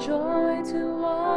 joy to honor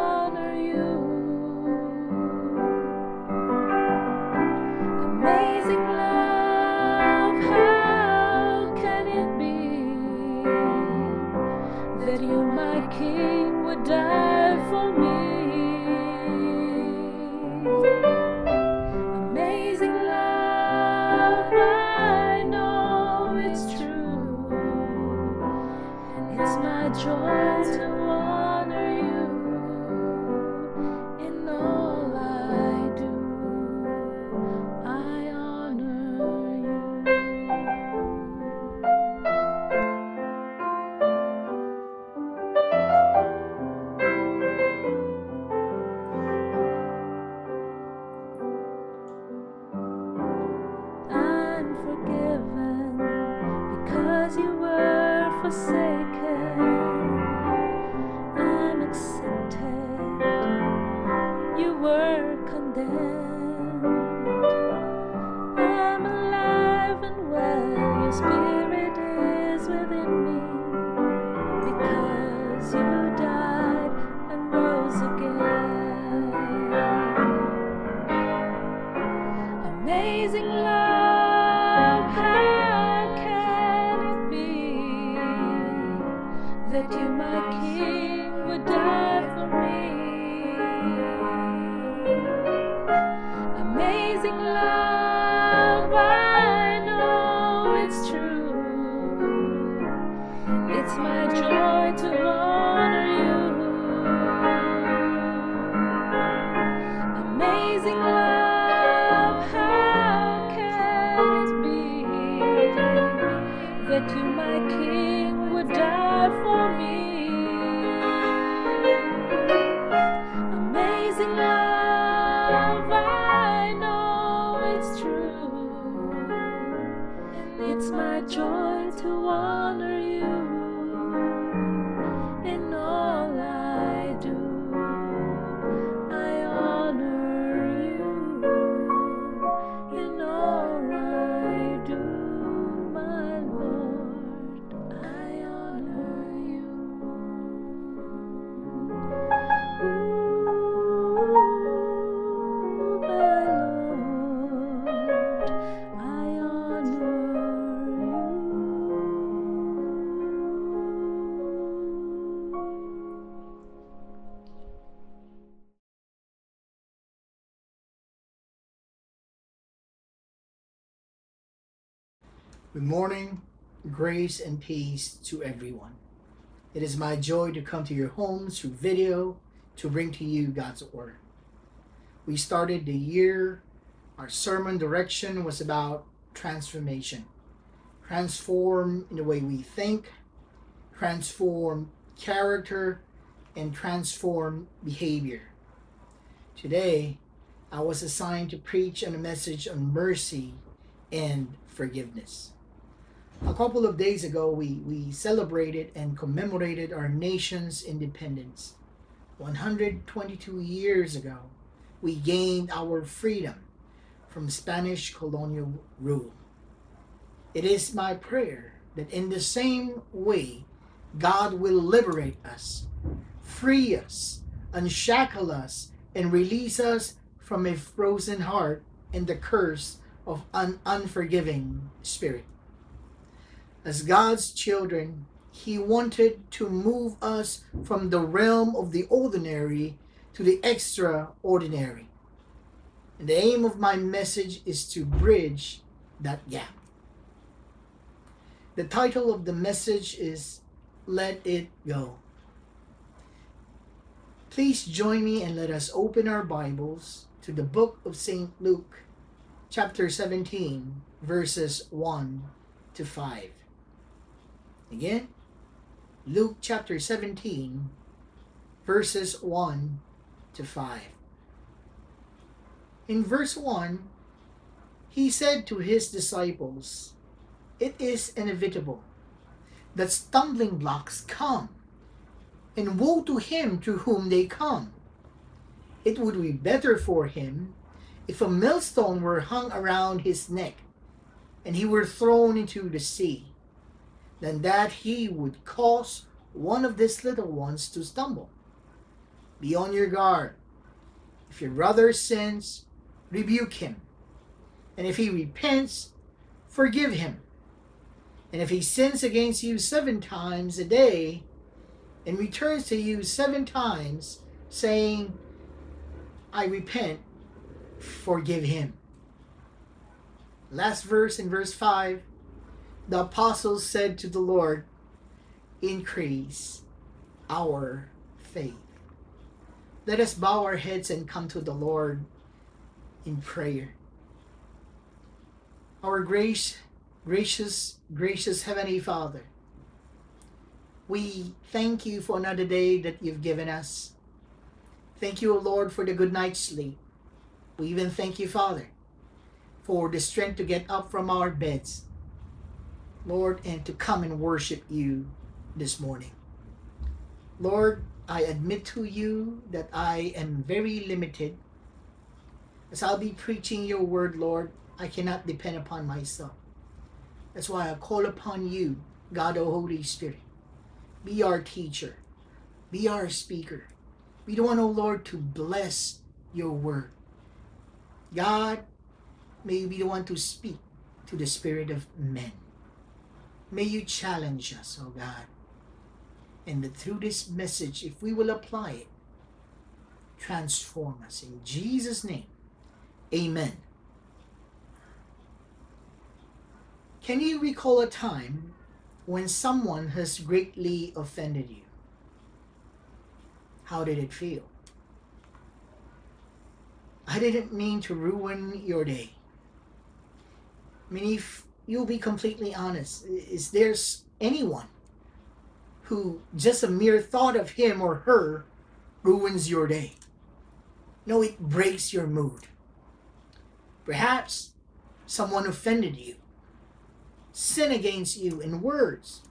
Good morning, grace and peace to everyone. It is my joy to come to your homes through video to bring to you God's Word. We started the year, our sermon direction was about transformation. Transform in the way we think, transform character, and transform behavior. Today, I was assigned to preach on a message on mercy and forgiveness. A couple of days ago, we, we celebrated and commemorated our nation's independence. 122 years ago, we gained our freedom from Spanish colonial rule. It is my prayer that in the same way, God will liberate us, free us, unshackle us, and release us from a frozen heart and the curse of an unforgiving spirit. As God's children, He wanted to move us from the realm of the ordinary to the extraordinary. And the aim of my message is to bridge that gap. The title of the message is Let It Go. Please join me and let us open our Bibles to the book of St. Luke, chapter 17, verses 1 to 5. Again, Luke chapter 17, verses 1 to 5. In verse 1, he said to his disciples, It is inevitable that stumbling blocks come, and woe to him to whom they come. It would be better for him if a millstone were hung around his neck and he were thrown into the sea, than that he would cause one of these little ones to stumble. Be on your guard. If your brother sins, rebuke him. And if he repents, forgive him. And if he sins against you seven times a day and returns to you seven times, saying, I repent, forgive him. Last verse in verse 5 the apostles said to the Lord, Increase our faith. Let us bow our heads and come to the Lord in prayer. Our grace, gracious, gracious Heavenly Father, we thank you for another day that you've given us. Thank you, O Lord, for the good night's sleep. We even thank you, Father, for the strength to get up from our beds, Lord, and to come and worship you this morning. Lord, I admit to you that I am very limited. As I'll be preaching your word, Lord, I cannot depend upon myself. That's why I call upon you, God, O Holy Spirit. Be our teacher, be our speaker. Be want, one, O Lord, to bless your word. God, may the one to speak to the spirit of men. May you challenge us, O God. And that through this message, if we will apply it, transform us. In Jesus' name, amen. Can you recall a time when someone has greatly offended you? How did it feel? I didn't mean to ruin your day. I mean, if you'll be completely honest, is there anyone who just a mere thought of him or her ruins your day? No, it breaks your mood. Perhaps someone offended you sin against you in words.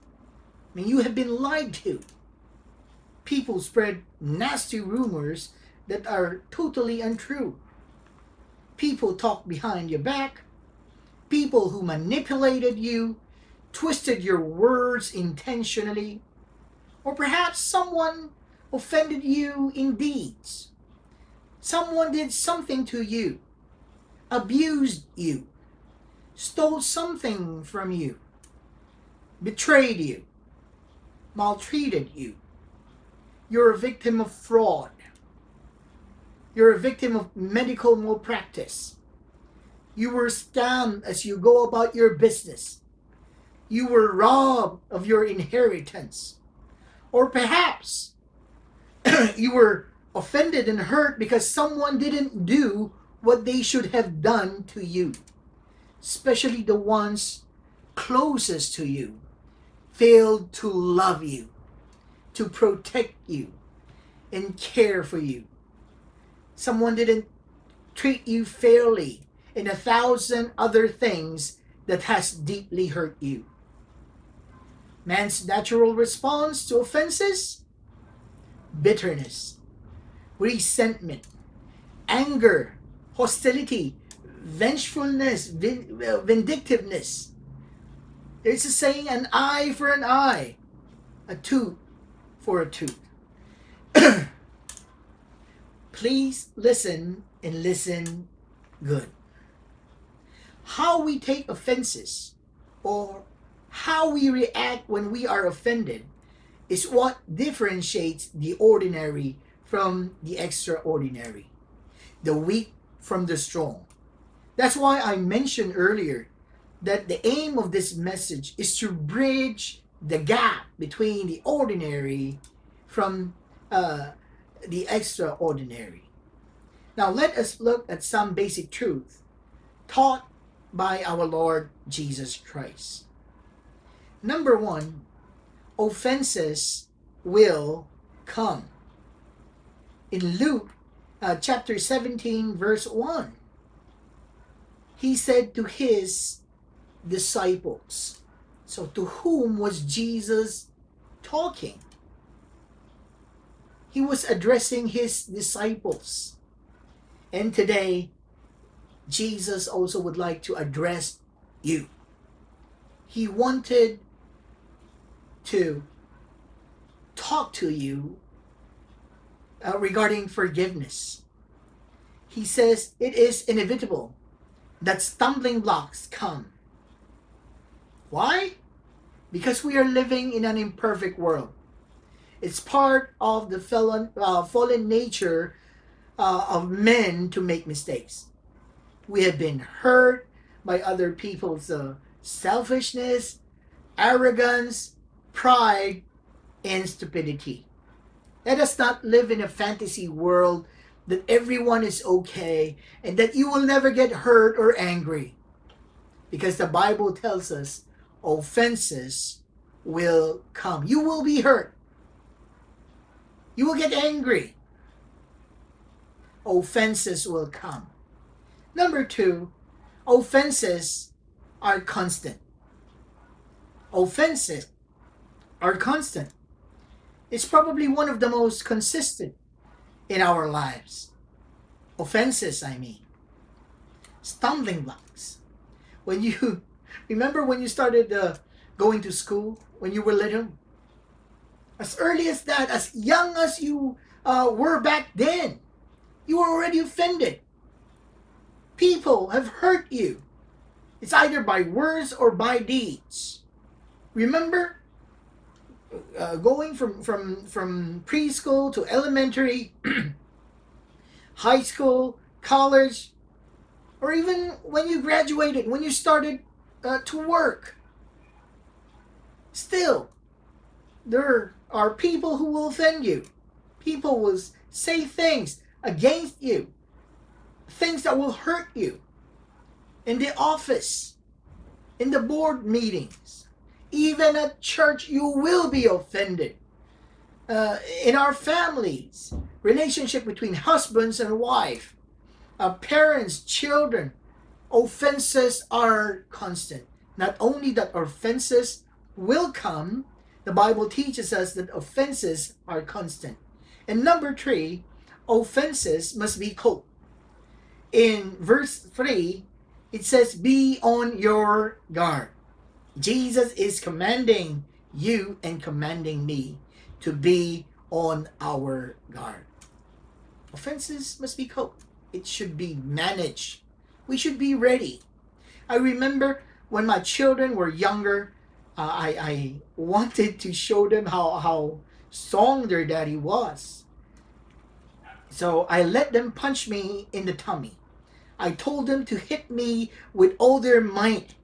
I mean, you have been lied to. People spread nasty rumors that are totally untrue. People talk behind your back. People who manipulated you, twisted your words intentionally. Or perhaps someone offended you in deeds. Someone did something to you, abused you, stole something from you, betrayed you, maltreated you. You're a victim of fraud. You're a victim of medical malpractice. You were scammed as you go about your business. You were robbed of your inheritance. Or perhaps you were offended and hurt because someone didn't do what they should have done to you especially the ones closest to you, failed to love you, to protect you, and care for you. Someone didn't treat you fairly, and a thousand other things that has deeply hurt you. Man's natural response to offenses? Bitterness, resentment, anger, hostility, vengefulness, vindictiveness. There's a saying, an eye for an eye, a tooth for a tooth. Please listen and listen good. How we take offenses or how we react when we are offended is what differentiates the ordinary from the extraordinary, the weak from the strong, that's why I mentioned earlier that the aim of this message is to bridge the gap between the ordinary from uh, the extraordinary. Now, let us look at some basic truth taught by our Lord Jesus Christ. Number one, offenses will come. In Luke uh, chapter 17, verse 1, he said to his disciples, so to whom was Jesus talking? He was addressing his disciples. And today, Jesus also would like to address you. He wanted to talk to you uh, regarding forgiveness. He says it is inevitable that stumbling blocks come. Why? Because we are living in an imperfect world. It's part of the fallen, uh, fallen nature uh, of men to make mistakes. We have been hurt by other people's uh, selfishness, arrogance, pride, and stupidity. Let us not live in a fantasy world that everyone is okay and that you will never get hurt or angry. Because the Bible tells us offenses will come. You will be hurt. You will get angry. Offenses will come. Number two, offenses are constant. Offenses are constant. It's probably one of the most consistent in our lives. Offenses, I mean. Stumbling blocks. When you remember when you started uh, going to school, when you were little, as early as that, as young as you uh, were back then, you were already offended. People have hurt you. It's either by words or by deeds. Remember, uh, going from from from preschool to elementary, high school, college, or even when you graduated, when you started uh, to work. Still, there are people who will offend you. People will say things against you, things that will hurt you in the office, in the board meetings, even at church, you will be offended. Uh, in our families, relationship between husbands and wife, uh, parents, children, offenses are constant. Not only that offenses will come, the Bible teaches us that offenses are constant. And number three, offenses must be coped. In verse 3, it says, Be on your guard. Jesus is commanding you and commanding me to be on our guard. Offenses must be coped. It should be managed. We should be ready. I remember when my children were younger, uh, I, I wanted to show them how, how strong their daddy was. So I let them punch me in the tummy. I told them to hit me with all their might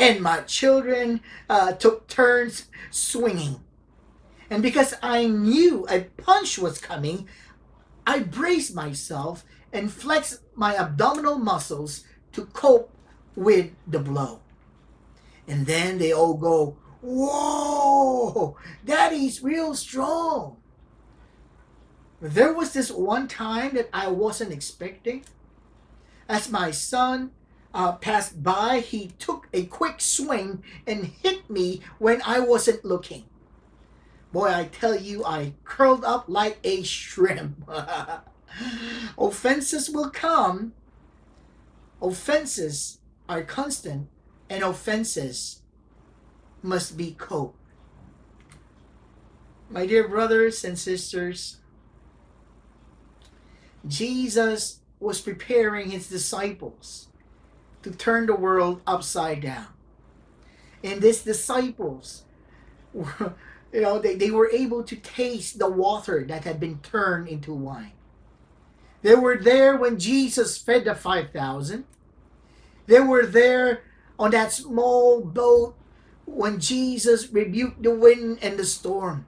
and my children uh, took turns swinging. And because I knew a punch was coming, I braced myself and flexed my abdominal muscles to cope with the blow. And then they all go, Whoa, daddy's real strong. There was this one time that I wasn't expecting. As my son uh, passed by, he took a quick swing and hit me when I wasn't looking. Boy, I tell you, I curled up like a shrimp. offenses will come. Offenses are constant, and offenses must be coped. My dear brothers and sisters, Jesus was preparing his disciples to turn the world upside down. And these disciples, were, you know, they, they were able to taste the water that had been turned into wine. They were there when Jesus fed the 5,000. They were there on that small boat when Jesus rebuked the wind and the storm.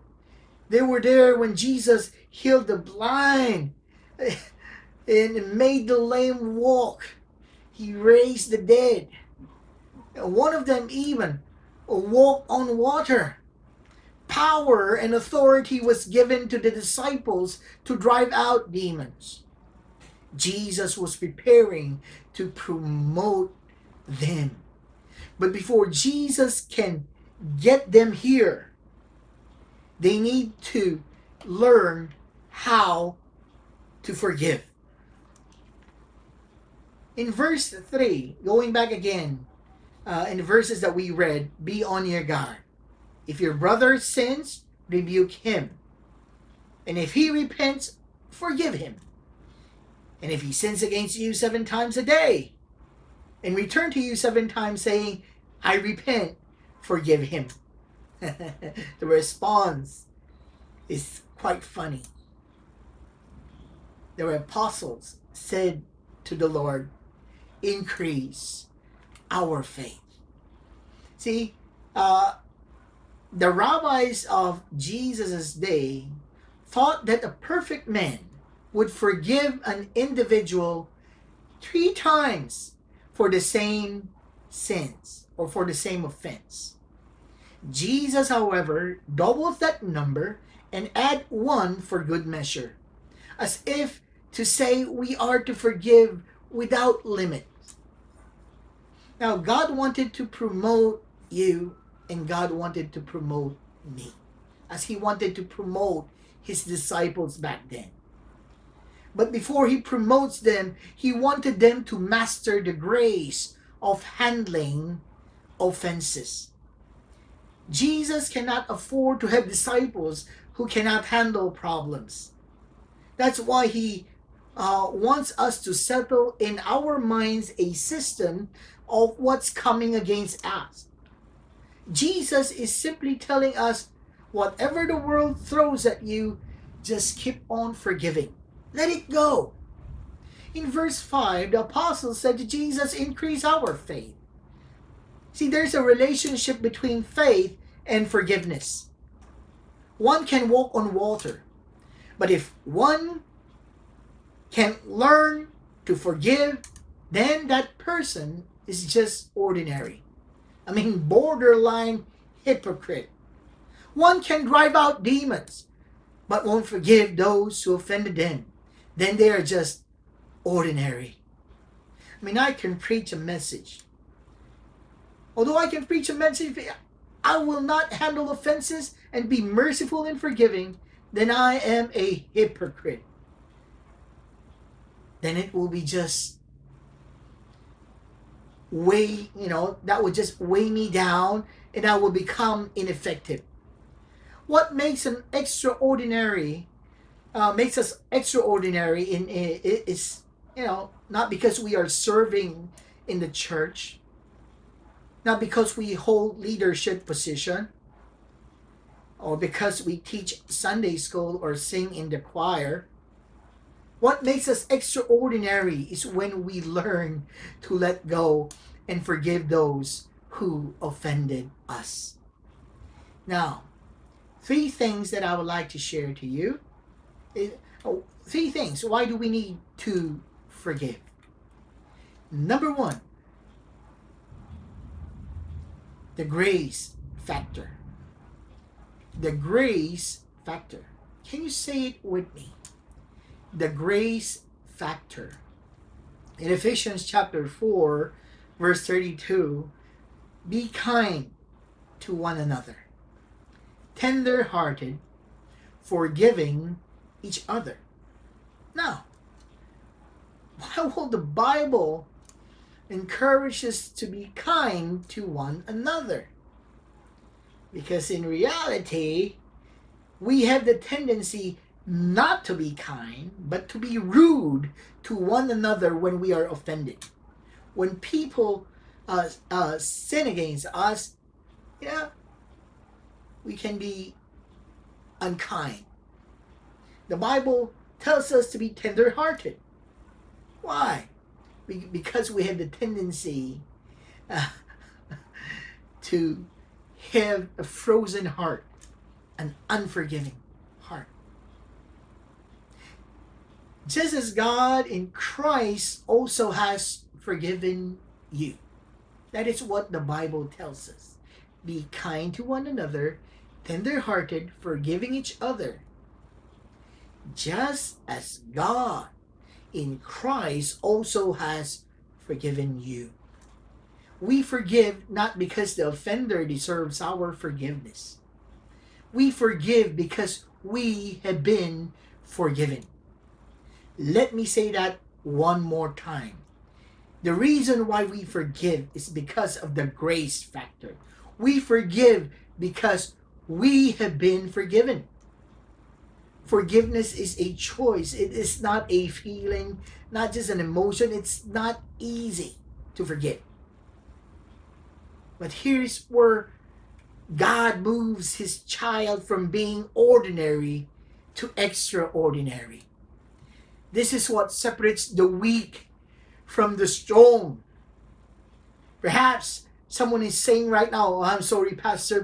They were there when Jesus healed the blind and made the lame walk. He raised the dead. One of them even walked on water. Power and authority was given to the disciples to drive out demons. Jesus was preparing to promote them. But before Jesus can get them here, they need to learn how to forgive. In verse 3, going back again, uh, in the verses that we read, be on your guard. If your brother sins, rebuke him. And if he repents, forgive him. And if he sins against you seven times a day, and return to you seven times saying, I repent, forgive him. the response is quite funny. The apostles said to the Lord, increase our faith. See, uh, the rabbis of Jesus' day thought that a perfect man would forgive an individual three times for the same sins or for the same offense. Jesus, however, doubles that number and add one for good measure, as if to say we are to forgive without limit. Now, God wanted to promote you, and God wanted to promote me, as He wanted to promote His disciples back then. But before He promotes them, He wanted them to master the grace of handling offenses. Jesus cannot afford to have disciples who cannot handle problems. That's why He uh, wants us to settle in our minds a system of what's coming against us. Jesus is simply telling us whatever the world throws at you, just keep on forgiving. Let it go. In verse 5, the apostle said to Jesus, Increase our faith. See, there's a relationship between faith and forgiveness. One can walk on water, but if one can learn to forgive, then that person is just ordinary. I mean, borderline hypocrite. One can drive out demons, but won't forgive those who offended them. Then they are just ordinary. I mean, I can preach a message. Although I can preach a message, I will not handle offenses and be merciful and forgiving, then I am a hypocrite. Then it will be just weigh, you know, that would just weigh me down and I would become ineffective. What makes an extraordinary, uh, makes us extraordinary in, in is, you know, not because we are serving in the church, not because we hold leadership position, or because we teach Sunday school or sing in the choir. What makes us extraordinary is when we learn to let go and forgive those who offended us. Now, three things that I would like to share to you. Eh, oh, three things. Why do we need to forgive? Number one, the grace factor. The grace factor. Can you say it with me? The grace factor. In Ephesians chapter 4, verse 32 Be kind to one another, tender hearted, forgiving each other. Now, why will the Bible encourage us to be kind to one another? Because in reality, we have the tendency not to be kind, but to be rude to one another when we are offended. When people uh, uh, sin against us, yeah, we can be unkind. The Bible tells us to be tender hearted. Why? Because we have the tendency uh, to have a frozen heart, an unforgiving heart. Just as God in Christ also has forgiven you. That is what the Bible tells us. Be kind to one another, tender hearted, forgiving each other, just as God in Christ also has forgiven you. We forgive not because the offender deserves our forgiveness. We forgive because we have been forgiven. Let me say that one more time. The reason why we forgive is because of the grace factor. We forgive because we have been forgiven. Forgiveness is a choice, it is not a feeling, not just an emotion. It's not easy to forgive. But here's where God moves his child from being ordinary to extraordinary. This is what separates the weak from the strong. Perhaps someone is saying right now, oh, I'm sorry, Pastor,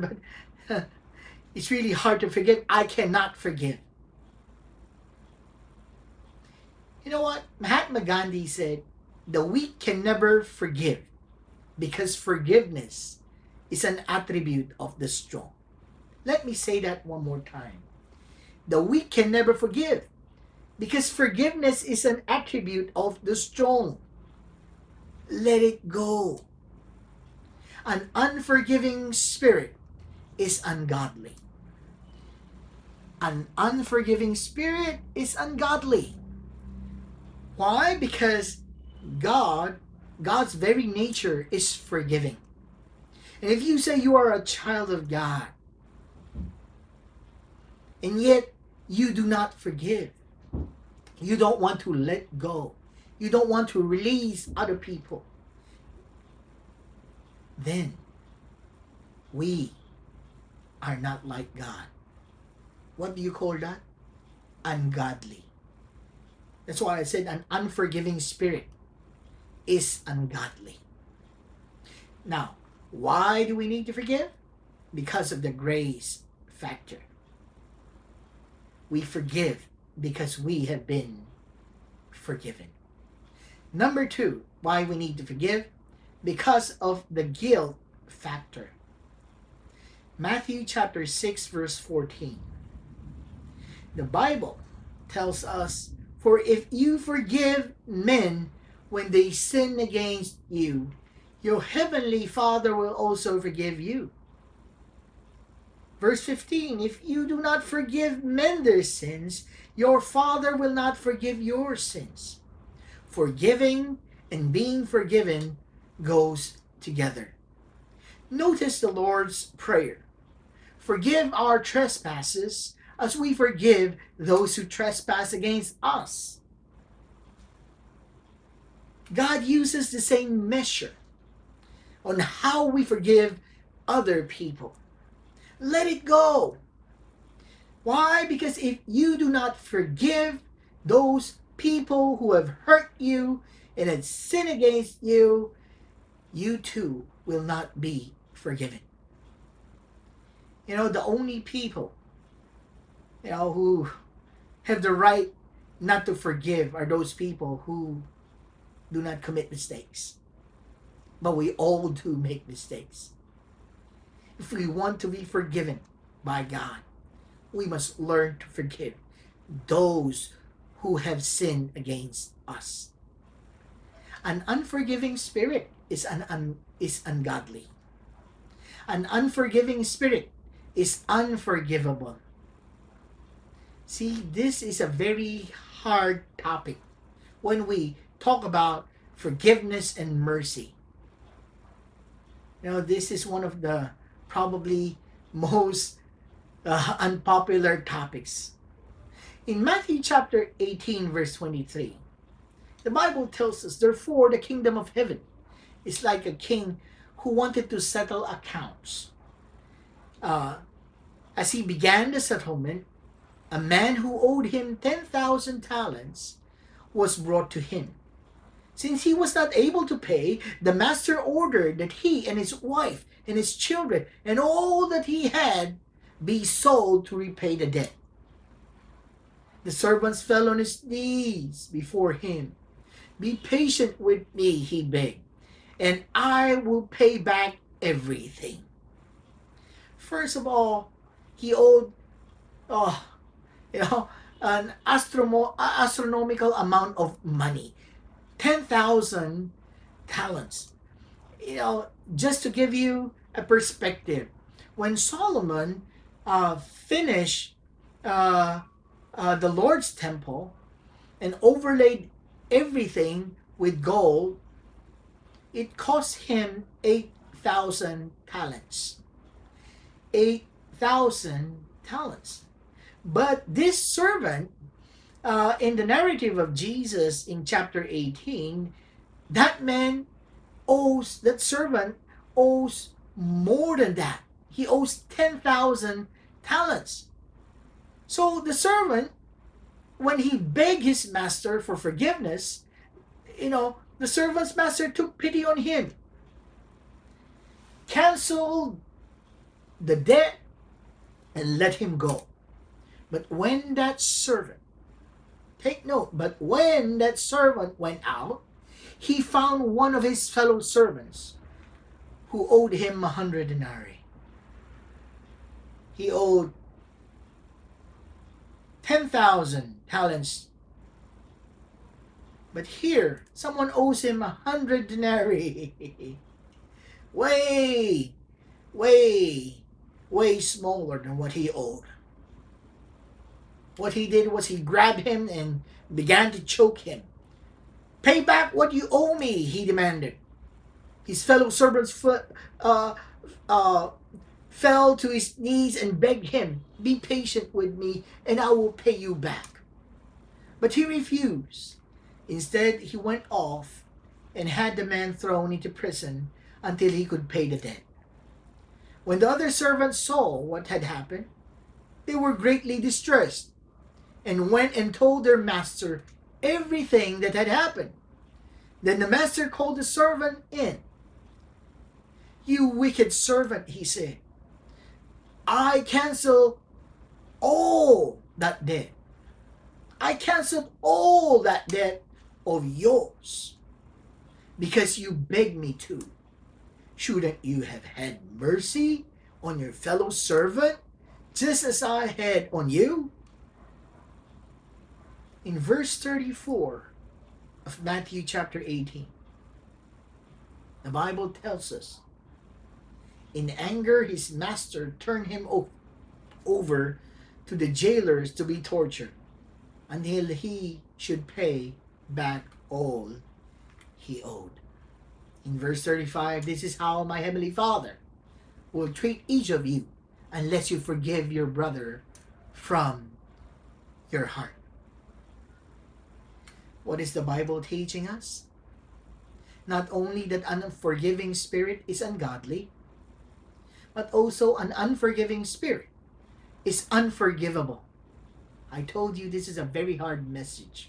but it's really hard to forgive. I cannot forgive. You know what? Mahatma Gandhi said, the weak can never forgive because forgiveness is an attribute of the strong. Let me say that one more time. The weak can never forgive because forgiveness is an attribute of the strong. Let it go. An unforgiving spirit is ungodly. An unforgiving spirit is ungodly. Why? Because God, God's very nature is forgiving. And if you say you are a child of God, and yet you do not forgive, you don't want to let go, you don't want to release other people, then we are not like God. What do you call that? Ungodly. That's why I said an unforgiving spirit is ungodly. Now, why do we need to forgive? Because of the grace factor. We forgive because we have been forgiven. Number two, why we need to forgive? Because of the guilt factor. Matthew chapter 6, verse 14. The Bible tells us, For if you forgive men when they sin against you, your heavenly Father will also forgive you. Verse 15 If you do not forgive men their sins, your Father will not forgive your sins. Forgiving and being forgiven goes together. Notice the Lord's Prayer Forgive our trespasses as we forgive those who trespass against us. God uses the same measure on how we forgive other people. Let it go. Why? Because if you do not forgive those people who have hurt you and have sinned against you, you too will not be forgiven. You know, the only people, you know, who have the right not to forgive are those people who do not commit mistakes. But we all do make mistakes. If we want to be forgiven by God, we must learn to forgive those who have sinned against us. An unforgiving spirit is an un, is ungodly. An unforgiving spirit is unforgivable. See, this is a very hard topic when we talk about forgiveness and mercy. Know, this is one of the probably most uh, unpopular topics. In Matthew chapter 18, verse 23, the Bible tells us, Therefore, the kingdom of heaven is like a king who wanted to settle accounts. Uh, as he began the settlement, a man who owed him 10,000 talents was brought to him. Since he was not able to pay, the master ordered that he and his wife and his children and all that he had be sold to repay the debt. The servants fell on his knees before him. Be patient with me, he begged, and I will pay back everything. First of all, he owed, oh, you know, an astromo- astronomical amount of money 10,000 talents. You know, just to give you a perspective, when Solomon uh, finished uh, uh, the Lord's temple and overlaid everything with gold, it cost him 8,000 talents. 8,000 talents. But this servant, uh, in the narrative of Jesus in chapter 18, that man owes, that servant owes more than that. He owes 10,000 talents. So the servant, when he begged his master for forgiveness, you know, the servant's master took pity on him, canceled the debt, and let him go. But when that servant, take note, but when that servant went out, he found one of his fellow servants who owed him a hundred denarii. He owed 10,000 talents. But here, someone owes him a hundred denarii. way, way, way smaller than what he owed. What he did was he grabbed him and began to choke him. Pay back what you owe me, he demanded. His fellow servants foot, uh, uh, fell to his knees and begged him, Be patient with me, and I will pay you back. But he refused. Instead, he went off and had the man thrown into prison until he could pay the debt. When the other servants saw what had happened, they were greatly distressed and went and told their master everything that had happened. Then the master called the servant in. You wicked servant, he said. I cancel all that debt. I canceled all that debt of yours because you begged me to. Shouldn't you have had mercy on your fellow servant just as I had on you? In verse 34 of Matthew chapter 18, the Bible tells us in anger, his master turned him o- over to the jailers to be tortured until he should pay back all he owed. In verse 35, this is how my heavenly Father will treat each of you unless you forgive your brother from your heart. What is the Bible teaching us? Not only that an unforgiving spirit is ungodly, but also an unforgiving spirit is unforgivable. I told you this is a very hard message.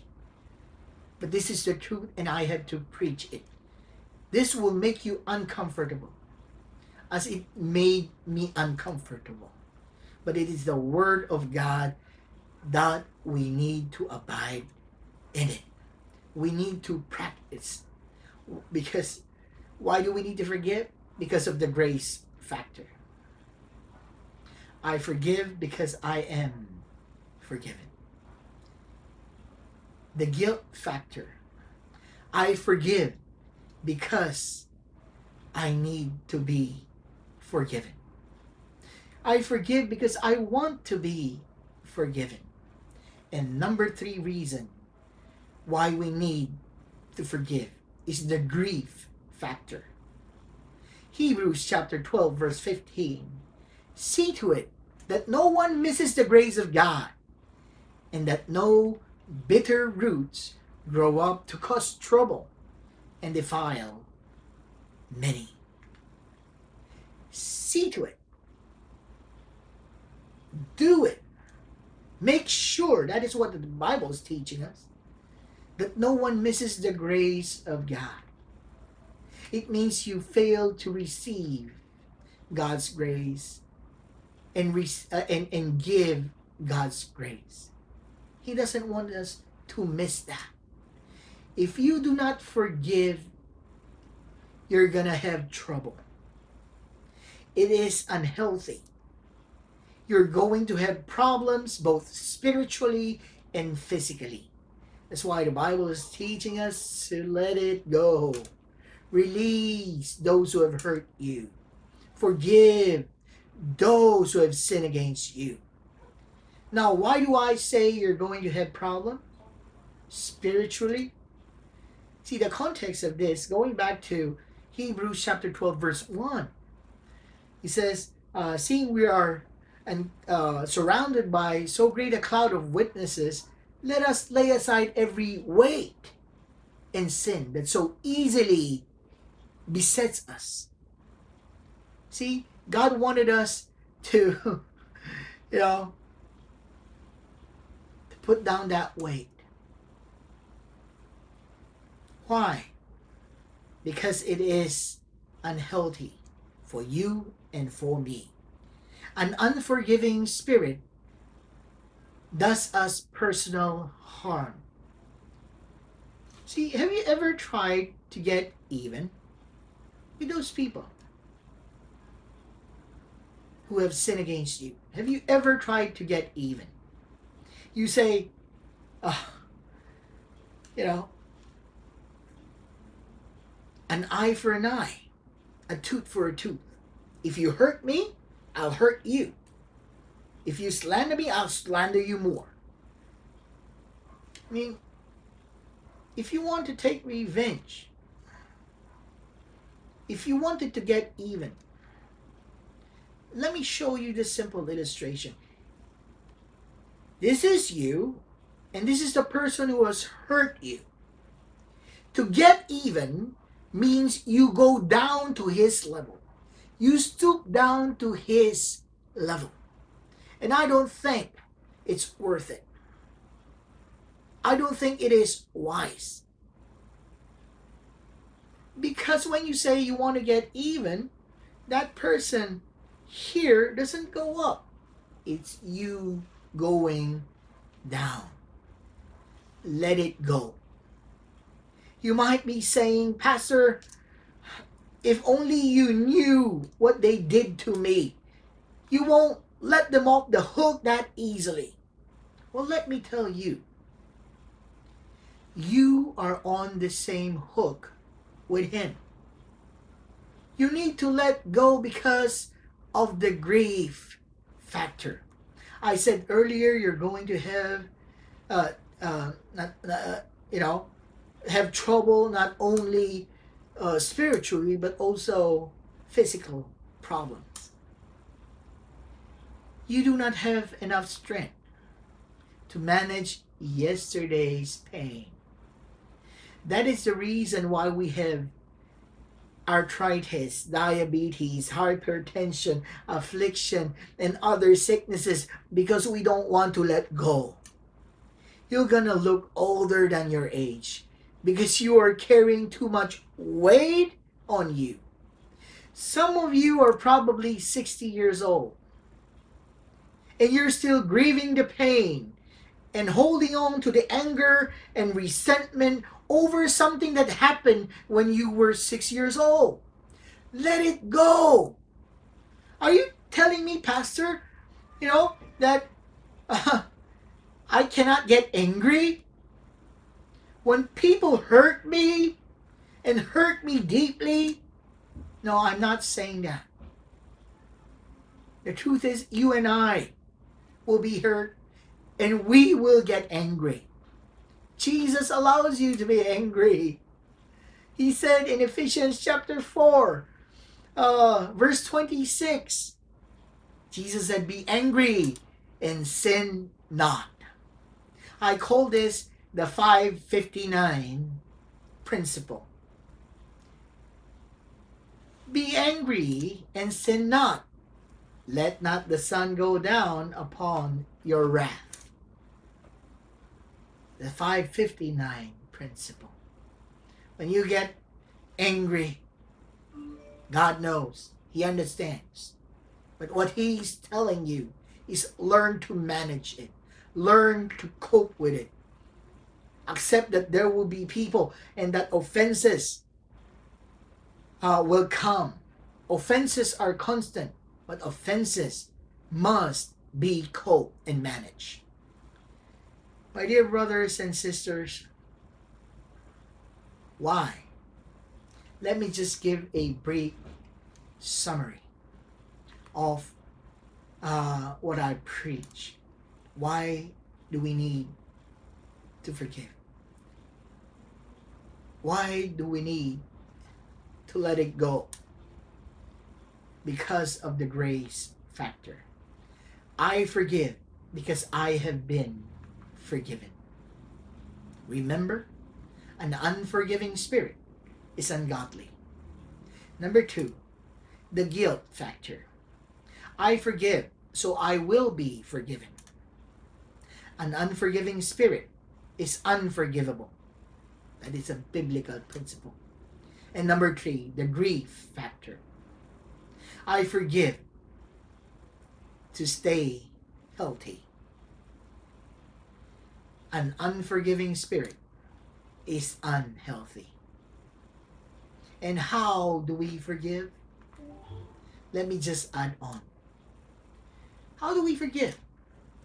But this is the truth, and I had to preach it. This will make you uncomfortable, as it made me uncomfortable. But it is the Word of God that we need to abide in it. We need to practice. Because why do we need to forgive? Because of the grace factor. I forgive because I am forgiven. The guilt factor. I forgive because I need to be forgiven. I forgive because I want to be forgiven. And number three reason why we need to forgive is the grief factor. Hebrews chapter 12, verse 15 See to it that no one misses the grace of God and that no bitter roots grow up to cause trouble and defile many. See to it. Do it. Make sure that is what the Bible is teaching us. That no one misses the grace of God. It means you fail to receive God's grace and, re- uh, and, and give God's grace. He doesn't want us to miss that. If you do not forgive, you're going to have trouble. It is unhealthy. You're going to have problems both spiritually and physically. That's why the Bible is teaching us to let it go. Release those who have hurt you. Forgive those who have sinned against you. Now, why do I say you're going to have problems spiritually? See, the context of this, going back to Hebrews chapter 12, verse 1, he says, uh, Seeing we are and uh, surrounded by so great a cloud of witnesses, let us lay aside every weight and sin that so easily besets us. See, God wanted us to, you know, to put down that weight. Why? Because it is unhealthy for you and for me. An unforgiving spirit does us personal harm. See, have you ever tried to get even with those people who have sinned against you? Have you ever tried to get even? You say, oh, you know, an eye for an eye, a tooth for a tooth. If you hurt me, I'll hurt you. If you slander me, I'll slander you more. I mean, if you want to take revenge, if you wanted to get even, let me show you this simple illustration. This is you, and this is the person who has hurt you. To get even means you go down to his level. You stoop down to his level. And I don't think it's worth it. I don't think it is wise. Because when you say you want to get even, that person here doesn't go up. It's you going down. Let it go. You might be saying, Pastor, if only you knew what they did to me, you won't let them off the hook that easily. Well, let me tell you, you are on the same hook with him. You need to let go because of the grief factor. I said earlier you're going to have, uh, uh, not, uh, you know, have trouble not only uh, spiritually but also physical problems. You do not have enough strength to manage yesterday's pain. That is the reason why we have arthritis, diabetes, hypertension, affliction, and other sicknesses because we don't want to let go. You're gonna look older than your age because you are carrying too much weight on you. Some of you are probably 60 years old and you're still grieving the pain and holding on to the anger and resentment over something that happened when you were six years old. Let it go. Are you telling me, Pastor, you know, that uh, I cannot get angry? When people hurt me and hurt me deeply, no, I'm not saying that. The truth is, you and I will be hurt and we will get angry. Jesus allows you to be angry. He said in Ephesians chapter 4, uh, verse 26, Jesus said, Be angry and sin not. I call this the 559 principle. Be angry and sin not. Let not the sun go down upon your wrath the 559 principle. When you get angry, God knows, He understands. But what He's telling you is learn to manage it, learn to cope with it. Accept that there will be people and that offenses uh, will come. Offenses are constant, but offenses must be coped and managed. My dear brothers and sisters, why? Let me just give a brief summary of uh, what I preach. Why do we need to forgive? Why do we need to let it go? Because of the grace factor. I forgive because I have been forgiven. Remember, an unforgiving spirit is ungodly. Number two, the guilt factor. I forgive, so I will be forgiven. An unforgiving spirit is unforgivable. That is a biblical principle. And number three, the grief factor. I forgive to stay healthy. An unforgiving spirit is unhealthy. And how do we forgive? Let me just add on. How do we forgive?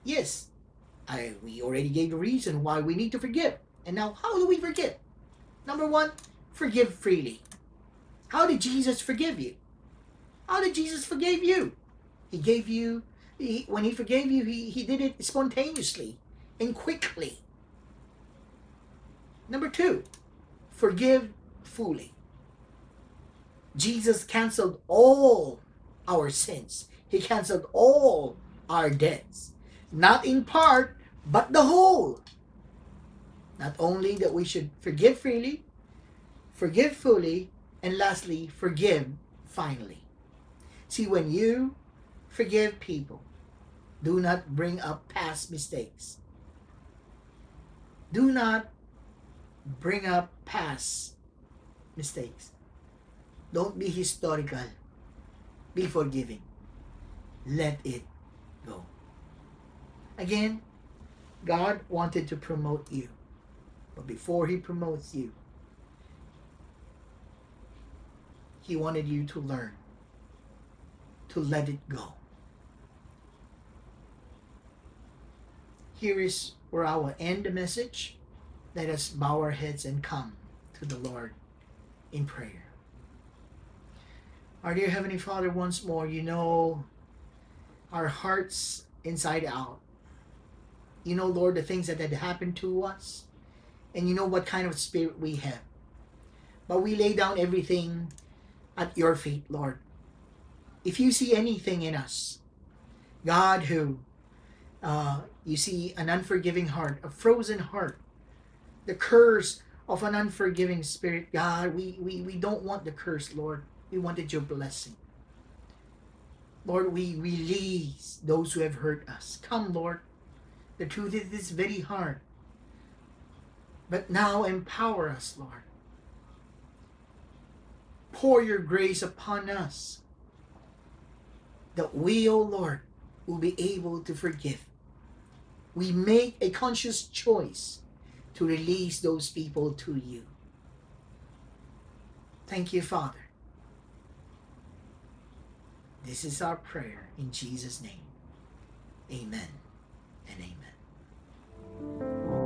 Yes, I, we already gave the reason why we need to forgive. And now, how do we forgive? Number one, forgive freely. How did Jesus forgive you? How did Jesus forgive you? He gave you, he, when he forgave you, he, he did it spontaneously and quickly. Number two, forgive fully. Jesus canceled all our sins. He canceled all our debts. Not in part, but the whole. Not only that we should forgive freely, forgive fully, and lastly, forgive finally. See, when you forgive people, do not bring up past mistakes. Do not bring up past mistakes. Don't be historical. Be forgiving. Let it go. Again, God wanted to promote you. But before He promotes you, He wanted you to learn to let it go. Here is where I will end the message. Let us bow our heads and come to the Lord in prayer. Our dear Heavenly Father, once more, you know our hearts inside out. You know, Lord, the things that had happened to us, and you know what kind of spirit we have. But we lay down everything at your feet, Lord. If you see anything in us, God, who uh, you see an unforgiving heart, a frozen heart, the curse of an unforgiving spirit, God, we, we, we don't want the curse, Lord. We wanted your blessing. Lord, we release those who have hurt us. Come, Lord. The truth is this very hard. But now empower us, Lord. Pour your grace upon us that we, O oh Lord, will be able to forgive. We make a conscious choice to release those people to you. Thank you, Father. This is our prayer in Jesus' name. Amen and amen.